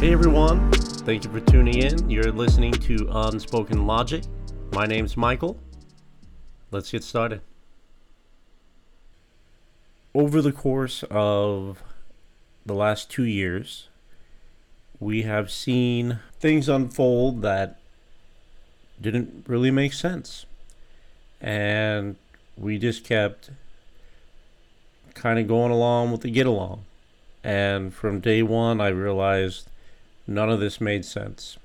Hey everyone, thank you for tuning in. You're listening to Unspoken Logic. My name's Michael. Let's get started. Over the course of the last two years, we have seen things unfold that didn't really make sense. And we just kept kind of going along with the get along. And from day one, I realized none of this made sense.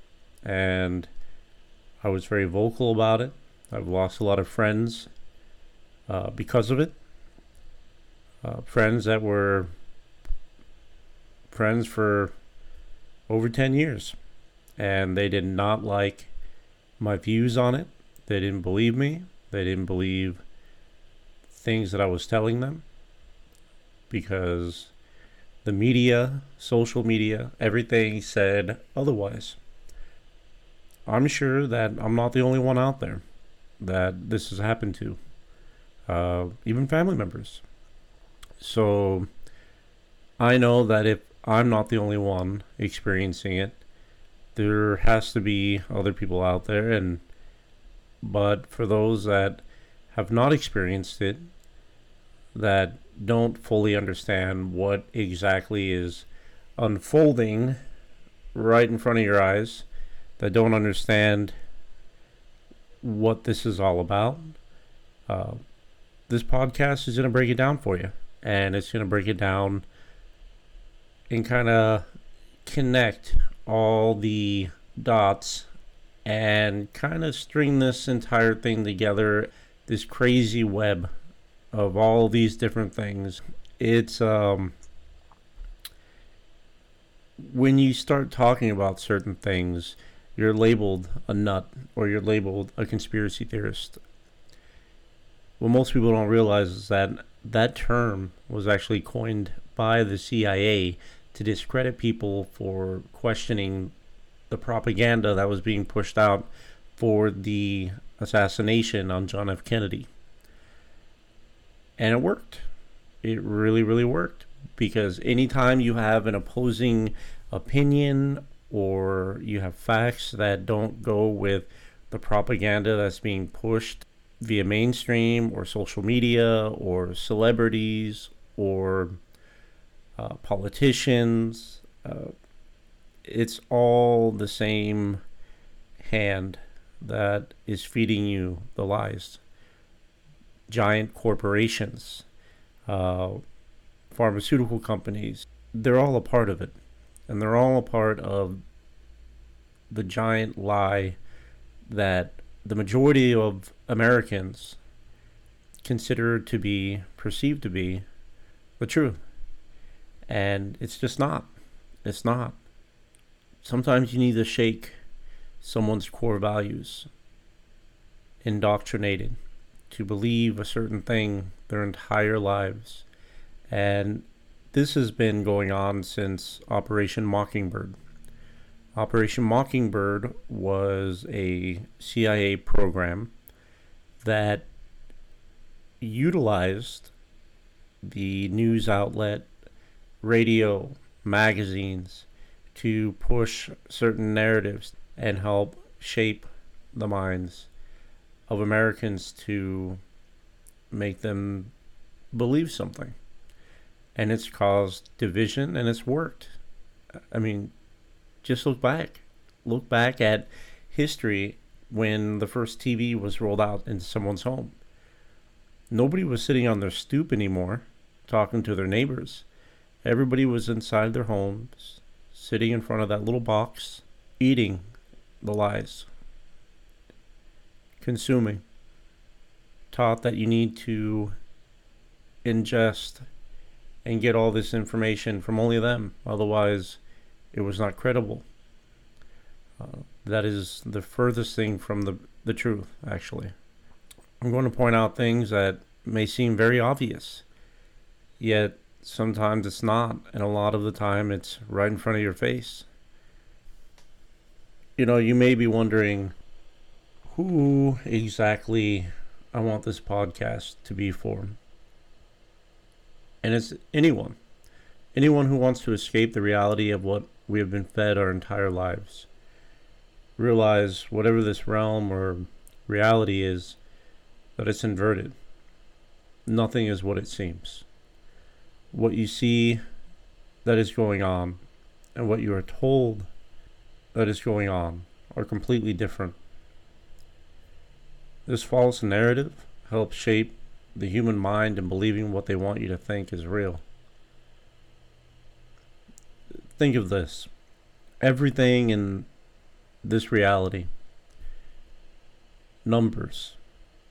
And I was very vocal about it. I've lost a lot of friends uh, because of it. Uh, friends that were friends for over 10 years. And they did not like my views on it. They didn't believe me. They didn't believe things that I was telling them because the media, social media, everything said otherwise. I'm sure that I'm not the only one out there that this has happened to, uh, even family members. So I know that if I'm not the only one experiencing it, there has to be other people out there, and but for those that have not experienced it, that don't fully understand what exactly is unfolding right in front of your eyes, that don't understand what this is all about, uh, this podcast is going to break it down for you. And it's going to break it down and kind of connect all the dots and kind of string this entire thing together, this crazy web of all these different things. It's um when you start talking about certain things, you're labeled a nut or you're labeled a conspiracy theorist. What most people don't realize is that that term was actually coined by the CIA to discredit people for questioning the propaganda that was being pushed out for the assassination on John F. Kennedy and it worked. It really, really worked because anytime you have an opposing opinion or you have facts that don't go with the propaganda that's being pushed via mainstream or social media or celebrities or uh, politicians, uh, it's all the same hand that is feeding you the lies giant corporations, uh, pharmaceutical companies, they're all a part of it. And they're all a part of the giant lie that the majority of Americans consider to be, perceived to be, the truth. And it's just not. It's not. Sometimes you need to shake someone's core values, indoctrinated to believe a certain thing their entire lives. And this has been going on since Operation Mockingbird. Operation Mockingbird was a CIA program that utilized the news outlet, radio, magazines to push certain narratives and help shape the minds of Americans to make them believe something. And it's caused division and it's worked. I mean, just look back. Look back at history when the first TV was rolled out into someone's home. Nobody was sitting on their stoop anymore talking to their neighbors. Everybody was inside their homes, sitting in front of that little box, eating the lies consuming. Taught that you need to ingest and get all this information from only them, otherwise, it was not credible. Uh, that is the furthest thing from the, the truth, actually. I'm going to point out things that may seem very obvious, yet sometimes it's not, and a lot of the time it's right in front of your face. You know, you may be wondering who exactly I want this podcast to be for. And it's anyone. Anyone who wants to escape the reality of what we have been fed our entire lives. Realize whatever this realm or reality is, that it's inverted. Nothing is what it seems. What you see that is going on and what you are told that is going on are completely different. This false narrative helps shape the human mind in believing what they want you to think is real. Think of this everything in this reality, numbers,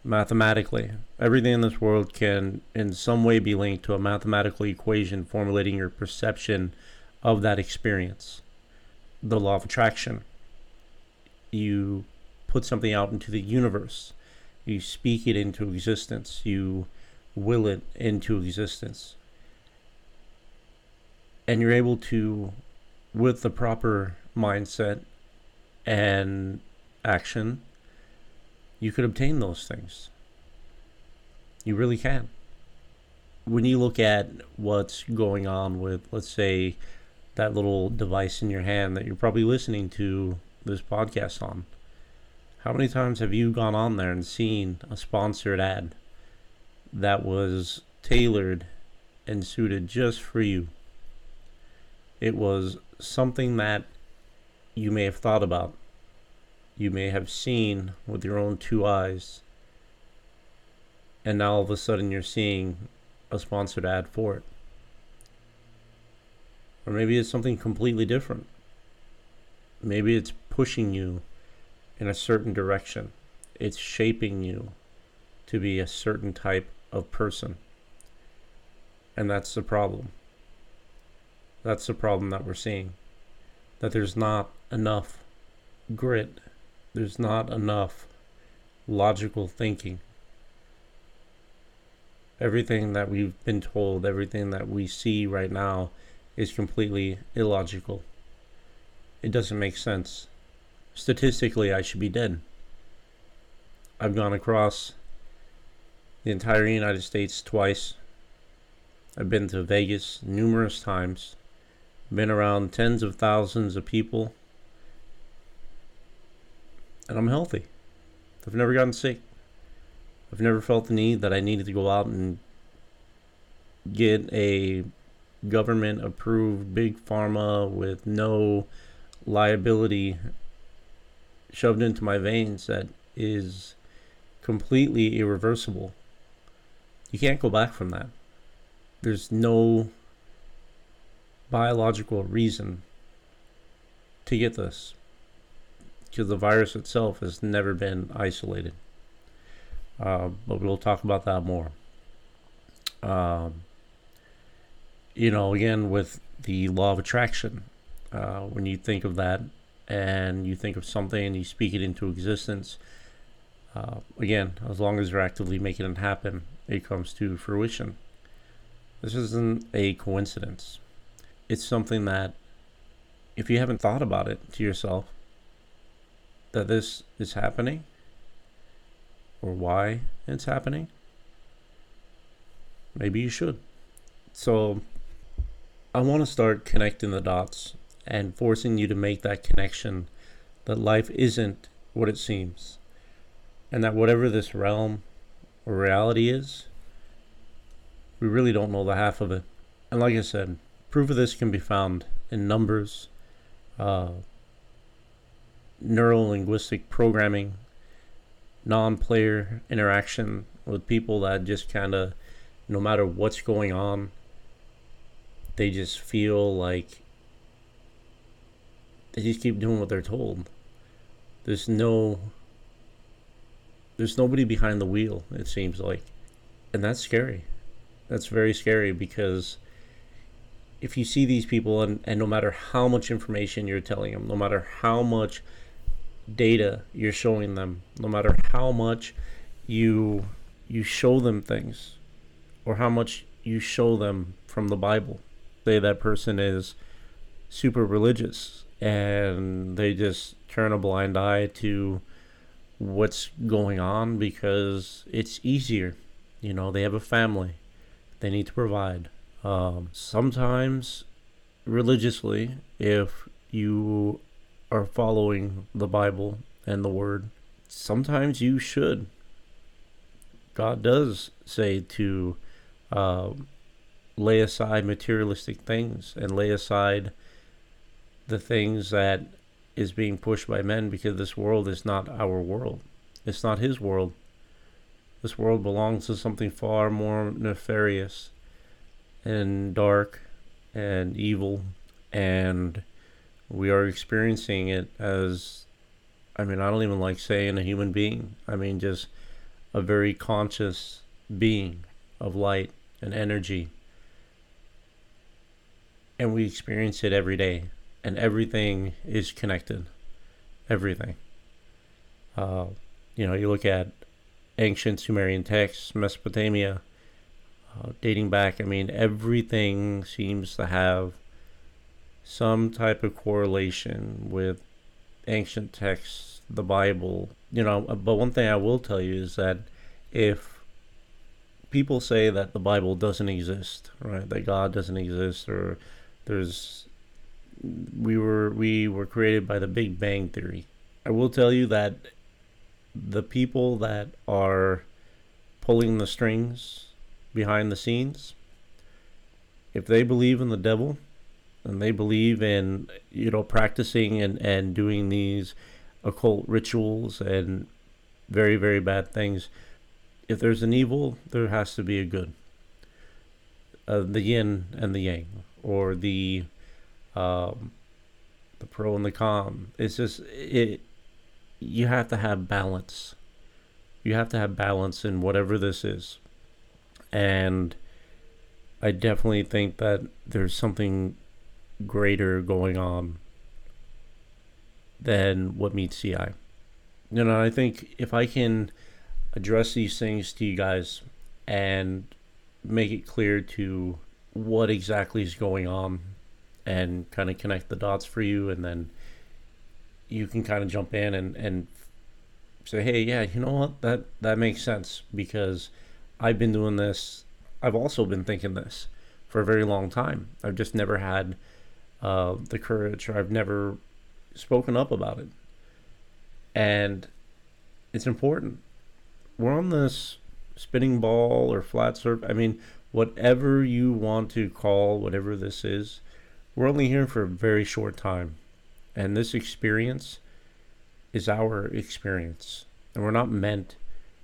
mathematically, everything in this world can in some way be linked to a mathematical equation formulating your perception of that experience. The law of attraction. You put something out into the universe you speak it into existence, you will it into existence. And you're able to, with the proper mindset and action, you could obtain those things. You really can. When you look at what's going on with, let's say, that little device in your hand that you're probably listening to this podcast on, how many times have you gone on there and seen a sponsored ad that was tailored and suited just for you? It was something that you may have thought about, you may have seen with your own two eyes, and now all of a sudden you're seeing a sponsored ad for it. Or maybe it's something completely different. Maybe it's pushing you in a certain direction. It's shaping you to be a certain type of person. And that's the problem. That's the problem that we're seeing. That there's not enough grit, there's not enough logical thinking. Everything that we've been told, everything that we see right now is completely illogical. It doesn't make sense statistically, I should be dead. I've gone across the entire United States twice. I've been to Vegas numerous times, been around tens of thousands of people, and I'm healthy. I've never gotten sick. I've never felt the need that I needed to go out and get a government approved big pharma with no liability shoved into my veins that is completely irreversible. You can't go back from that. There's no biological reason to get this because the virus itself has never been isolated. Uh, but we'll talk about that more. Um, you know, again, with the law of attraction, uh, when you think of that, and you think of something and you speak it into existence, uh, again, as long as you're actively making it happen, it comes to fruition. This isn't a coincidence. It's something that, if you haven't thought about it to yourself, that this is happening, or why it's happening, maybe you should. So, I want to start connecting the dots and forcing you to make that connection that life isn't what it seems. And that whatever this realm or reality is, we really don't know the half of it. And like I said, proof of this can be found in numbers, uh, neuro linguistic programming, non player interaction with people that just kind of, no matter what's going on, they just feel like they just keep doing what they're told. There's no there's nobody behind the wheel, it seems like. And that's scary. That's very scary because if you see these people and, and no matter how much information you're telling them, no matter how much data you're showing them, no matter how much you you show them things or how much you show them from the Bible. Say that person is super religious and they just turn a blind eye to what's going on because it's easier. You know, they have a family, they need to provide. Um, sometimes religiously, if you are following the Bible and the Word, sometimes you should. God does say to uh, lay aside materialistic things and lay aside the things that is being pushed by men because this world is not our world. It's not his world. This world belongs to something far more nefarious and dark and evil and we are experiencing it as I mean, I don't even like saying a human being. I mean, just a very conscious being of light and energy. And we experience it every day. And everything is connected. Everything. Uh, you know, you look at ancient Sumerian texts, Mesopotamia, uh, dating back, I mean, everything seems to have some type of correlation with ancient texts, the Bible. You know, but one thing I will tell you is that if people say that the Bible doesn't exist, right, that God doesn't exist, or there's we were we were created by the Big Bang theory. I will tell you that the people that are pulling the strings behind the scenes, if they believe in the devil, and they believe in you know practicing and and doing these occult rituals and very very bad things if there's an evil there has to be a good uh, the yin and the yang or the um, the pro and the con. It's just it you have to have balance. You have to have balance in whatever this is. And i definitely think that there's something greater going on than what meets the eye. You know, I think if I can address these things to you guys and make it clear to what exactly is going on and kind of connect the dots for you and then you can kind of jump in and, and say hey yeah you know what that that makes sense because i've been doing this i've also been thinking this for a very long time i've just never had uh, the courage, or I've never spoken up about it. And it's important. We're on this spinning ball or flat surf. I mean, whatever you want to call whatever this is, we're only here for a very short time. And this experience is our experience. And we're not meant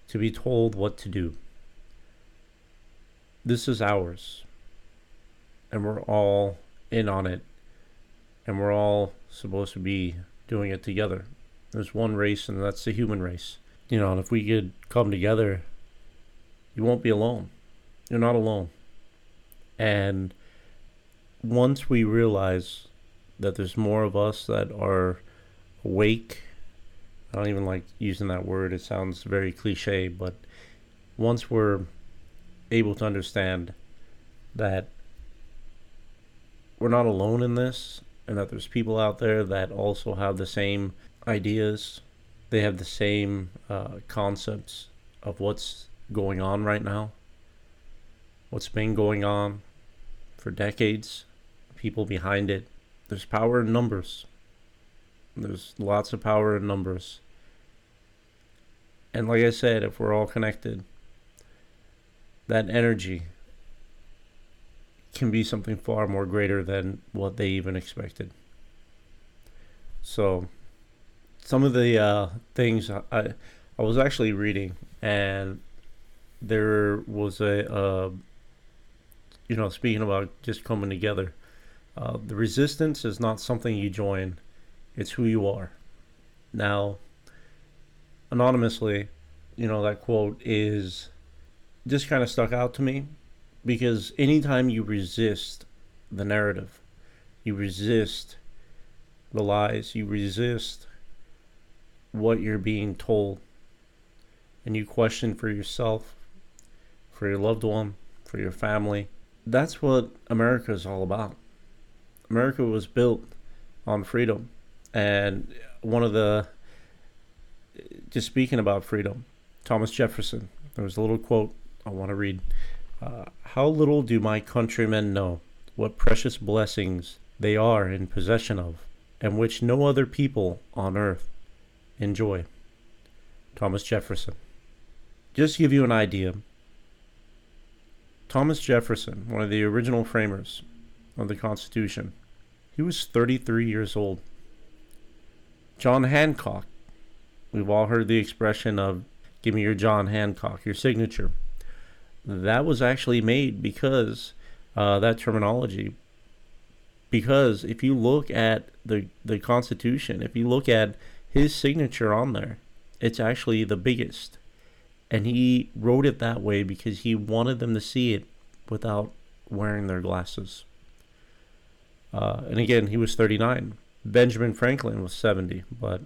to be told what to do. This is ours. And we're all in on it and we're all supposed to be doing it together. There's one race, and that's the human race. You know, and if we could come together, you won't be alone. You're not alone. And once we realize that there's more of us that are awake, I don't even like using that word, it sounds very cliche, but once we're able to understand that we're not alone in this and that there's people out there that also have the same ideas. They have the same uh, concepts of what's going on right now, what's been going on for decades, people behind it. There's power in numbers. There's lots of power in numbers. And like I said, if we're all connected, that energy can be something far more greater than what they even expected. So, some of the uh, things I I was actually reading, and there was a uh, you know speaking about just coming together. Uh, the resistance is not something you join; it's who you are. Now, anonymously, you know that quote is just kind of stuck out to me because anytime you resist the narrative, you resist the lies, you resist what you're being told, and you question for yourself, for your loved one, for your family. That's what America is all about. America was built on freedom. And one of the, just speaking about freedom, Thomas Jefferson, there was a little quote I want to read. Uh, how little do my countrymen know what precious blessings they are in possession of, and which no other people on earth enjoy. Thomas Jefferson. Just give you an idea, Thomas Jefferson, one of the original framers of the Constitution, he was 33 years old. John Hancock, we've all heard the expression of give me your John Hancock, your signature. That was actually made because uh, that terminology. Because if you look at the the Constitution, if you look at his signature on there, it's actually the biggest, and he wrote it that way because he wanted them to see it without wearing their glasses. Uh, and again, he was 39. Benjamin Franklin was 70, but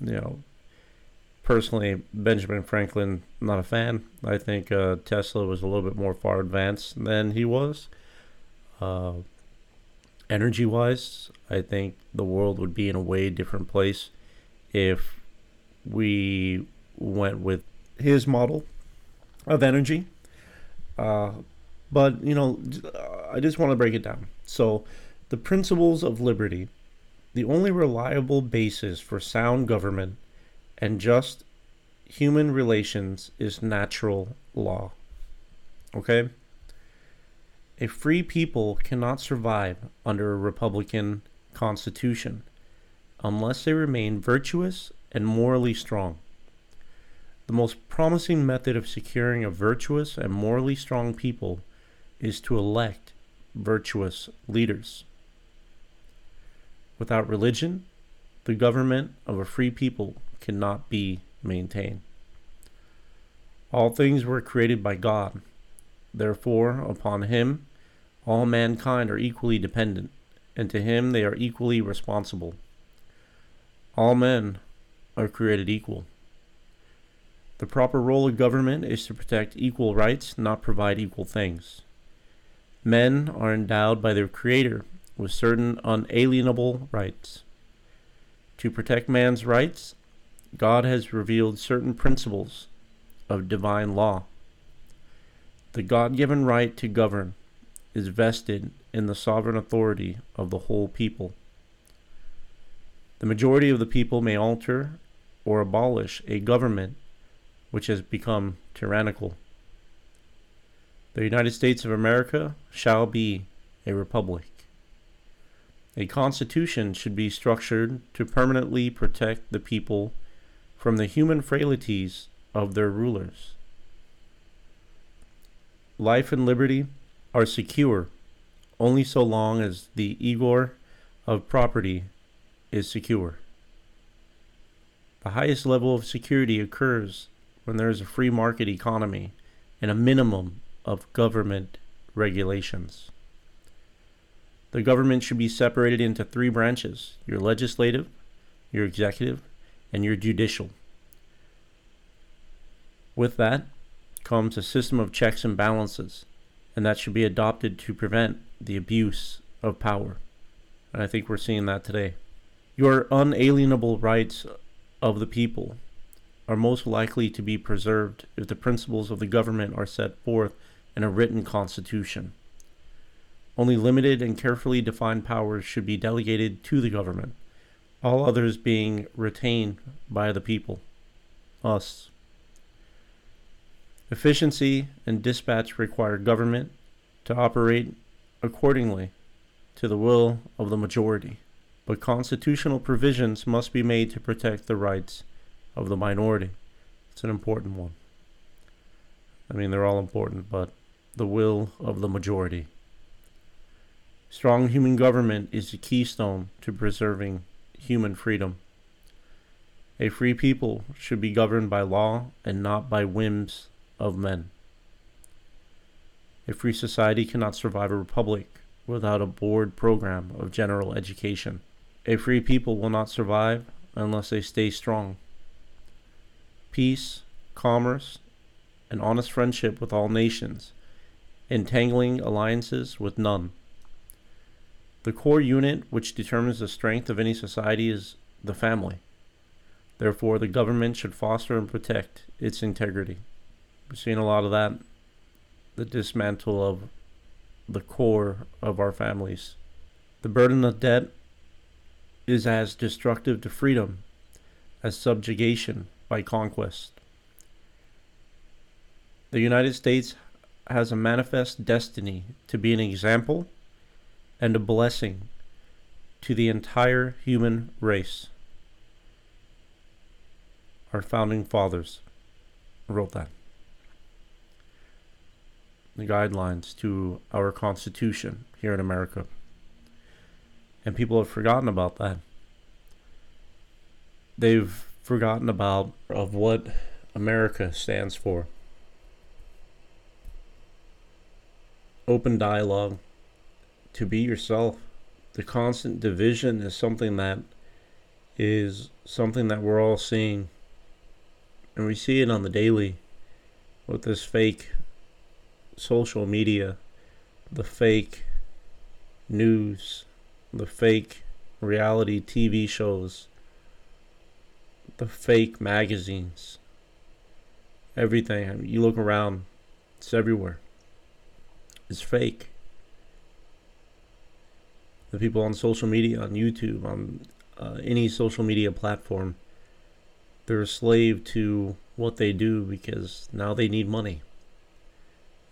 you know, personally, Benjamin Franklin, not a fan. I think uh, Tesla was a little bit more far advanced than he was. Uh, energy wise, I think the world would be in a way different place if we went with his model of energy. Uh, but, you know, I just want to break it down. So, the principles of liberty, the only reliable basis for sound government and just human relations is natural law. Okay? A free people cannot survive under a republican constitution unless they remain virtuous and morally strong. The most promising method of securing a virtuous and morally strong people is to elect virtuous leaders. Without religion, the government of a free people cannot be maintained. All things were created by God. Therefore, upon him all mankind are equally dependent, and to him they are equally responsible. All men are created equal. The proper role of government is to protect equal rights, not provide equal things. Men are endowed by their Creator with certain unalienable rights. To protect man's rights, God has revealed certain principles of divine law. The God given right to govern is vested in the sovereign authority of the whole people. The majority of the people may alter or abolish a government which has become tyrannical. The United States of America shall be a republic. A constitution should be structured to permanently protect the people from the human frailties of their rulers. Life and liberty are secure only so long as the egor of property is secure. The highest level of security occurs when there is a free market economy and a minimum of government regulations. The government should be separated into three branches your legislative, your executive, and your judicial. With that comes a system of checks and balances, and that should be adopted to prevent the abuse of power. And I think we're seeing that today. Your unalienable rights of the people are most likely to be preserved if the principles of the government are set forth in a written constitution. Only limited and carefully defined powers should be delegated to the government, all others being retained by the people, us. Efficiency and dispatch require government to operate accordingly to the will of the majority, but constitutional provisions must be made to protect the rights of the minority. It's an important one. I mean, they're all important, but the will of the majority. Strong human government is the keystone to preserving human freedom. A free people should be governed by law and not by whims of men. A free society cannot survive a republic without a board program of general education. A free people will not survive unless they stay strong. Peace, commerce, and honest friendship with all nations, entangling alliances with none. The core unit which determines the strength of any society is the family. Therefore, the government should foster and protect its integrity. We've seen a lot of that. The dismantle of the core of our families The burden of debt is as destructive to freedom as subjugation by conquest. The United States has a manifest destiny to be an example and a blessing to the entire human race. Our founding fathers wrote that. The guidelines to our Constitution here in America. And people have forgotten about that. They've forgotten about of what America stands for. Open dialogue, to be yourself. The constant division is something that is something that we're all seeing. And we see it on the daily with this fake social media, the fake news, the fake reality TV shows, the fake magazines, everything. I mean, you look around, it's everywhere. It's fake. The people on social media, on YouTube, on uh, any social media platform, they're a slave to what they do because now they need money.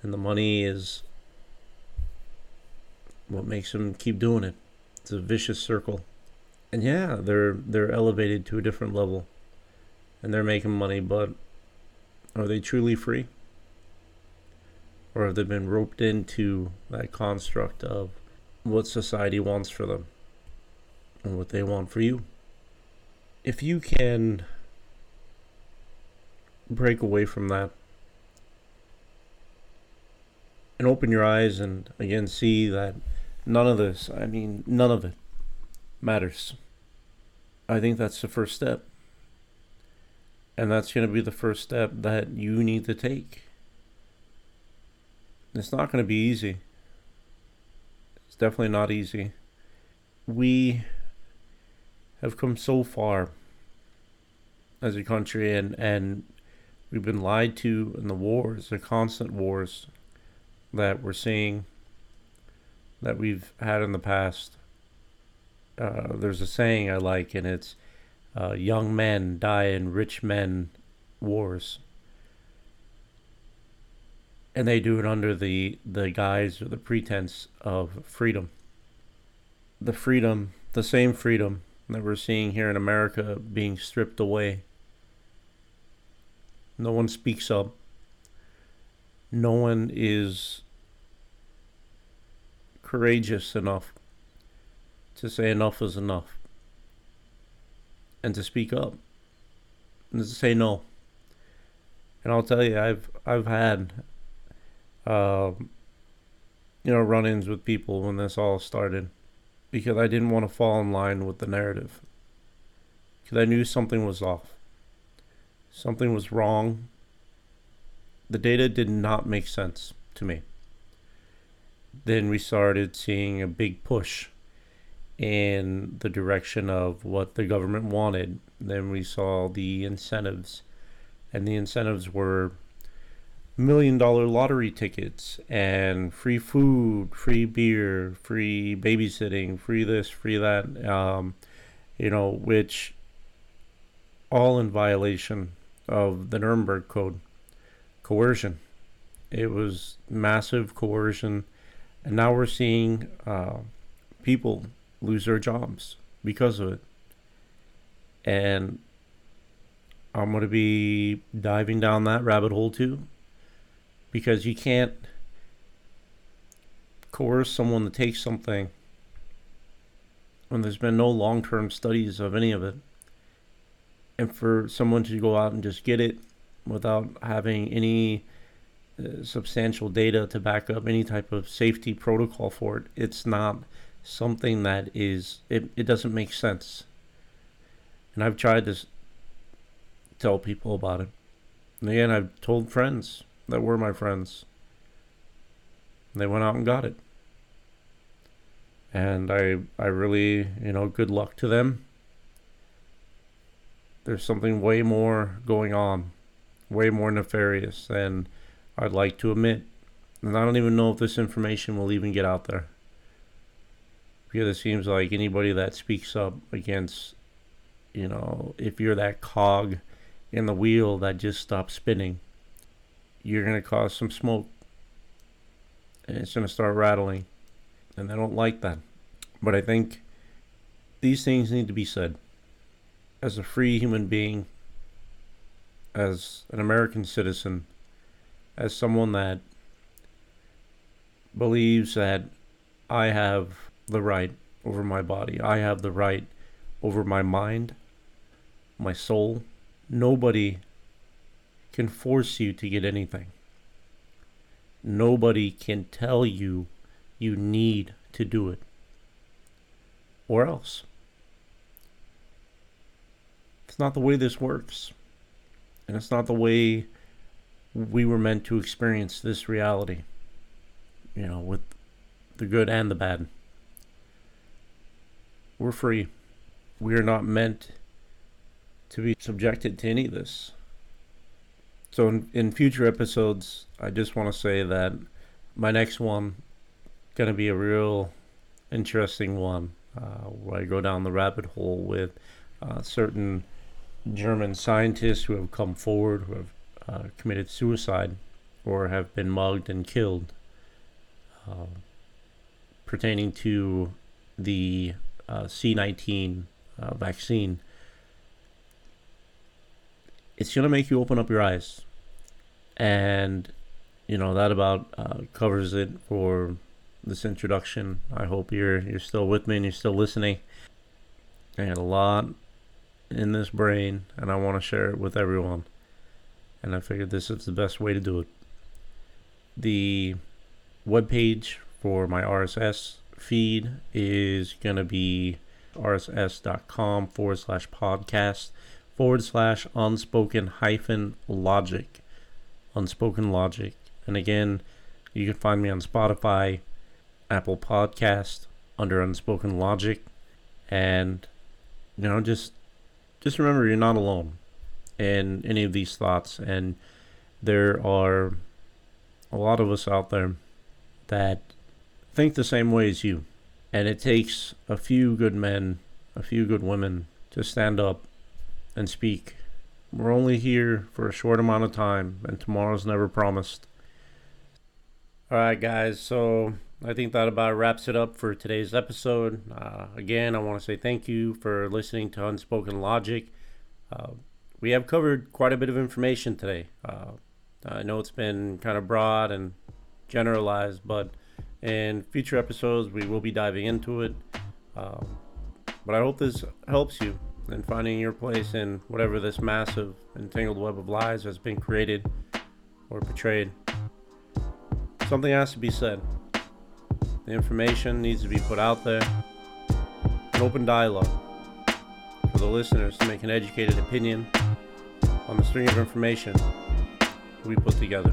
And the money is what makes them keep doing it. It's a vicious circle. And yeah, they're they're elevated to a different level. And they're making money, but are they truly free? Or have they been roped into that construct of what society wants for them and what they want for you? If you can break away from that and open your eyes and again see that None of this, I mean, none of it matters. I think that's the first step. And that's going to be the first step that you need to take. It's not going to be easy. It's definitely not easy. We have come so far as a country and, and we've been lied to in the wars, the constant wars that we're seeing that we've had in the past. Uh, there's a saying I like, and it's uh, young men die in rich men wars. And they do it under the, the guise or the pretense of freedom. The freedom, the same freedom that we're seeing here in America being stripped away. No one speaks up. No one is courageous enough to say enough is enough and to speak up and to say no. And I'll tell you, I've I've had uh, you know run-ins with people when this all started because I didn't want to fall in line with the narrative because I knew something was off, something was wrong. The data did not make sense to me then we started seeing a big push in the direction of what the government wanted. Then we saw the incentives, and the incentives were million dollar lottery tickets and free food, free beer, free babysitting, free this, free that, um, you know, which all in violation of the Nuremberg Code. Coercion. It was massive coercion and now we're seeing uh, people lose their jobs because of it. And I'm going to be diving down that rabbit hole too. Because you can't coerce someone to take something when there's been no long term studies of any of it. And for someone to go out and just get it without having any uh, substantial data to back up any type of safety protocol for it. It's not something that is it, it doesn't make sense. And I've tried to tell people about it. And again, I've told friends that were my friends. They went out and got it. And I I really, you know, good luck to them. There's something way more going on, way more nefarious than I'd like to admit. And I don't even know if this information will even get out there. because it seems like anybody that speaks up against, you know, if you're that cog in the wheel that just stops spinning, you're going to cause some smoke and it's going to start rattling. And they don't like that. But I think these things need to be said. As a free human being, as an American citizen, as someone that believes that I have the right over my body. I have the right over my mind, my soul. Nobody can force you to get anything. Nobody can tell you you need to do it. Or else. It's not the way this works. And it's not the way we were meant to experience this reality. You know, with the good and the bad. We're free. We are not meant to be subjected to any of this. So, in, in future episodes, I just want to say that my next one going to be a real interesting one uh, where I go down the rabbit hole with uh, certain German scientists who have come forward who have uh, committed suicide or have been mugged and killed uh, pertaining to the uh, C19 uh, vaccine, it's going to make you open up your eyes. And, you know, that about uh, covers it for this introduction. I hope you're, you're still with me and you're still listening. I had a lot in this brain, and I want to share it with everyone. And I figured this is the best way to do it. The webpage for my RSS feed is going to be rss.com forward slash podcast forward slash unspoken hyphen logic. Unspoken logic. And again, you can find me on Spotify, Apple Podcast under unspoken logic. And you know, just just remember you're not alone in any of these thoughts and there are a lot of us out there that think the same way as you. And it takes a few good men, a few good women to stand up and speak. We're only here for a short amount of time, and tomorrow's never promised. All right, guys, so I think that about wraps it up for today's episode. Uh, again, I want to say thank you for listening to Unspoken Logic. Uh, we have covered quite a bit of information today. Uh, I know it's been kind of broad and generalized, but in future episodes, we will be diving into it. Um, but I hope this helps you in finding your place in whatever this massive entangled web of lies has been created or portrayed. Something has to be said. The information needs to be put out there. An open dialogue for the listeners to make an educated opinion on the string of information we put together.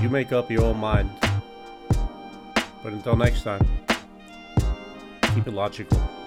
You make up your own mind. But until next time, keep it logical.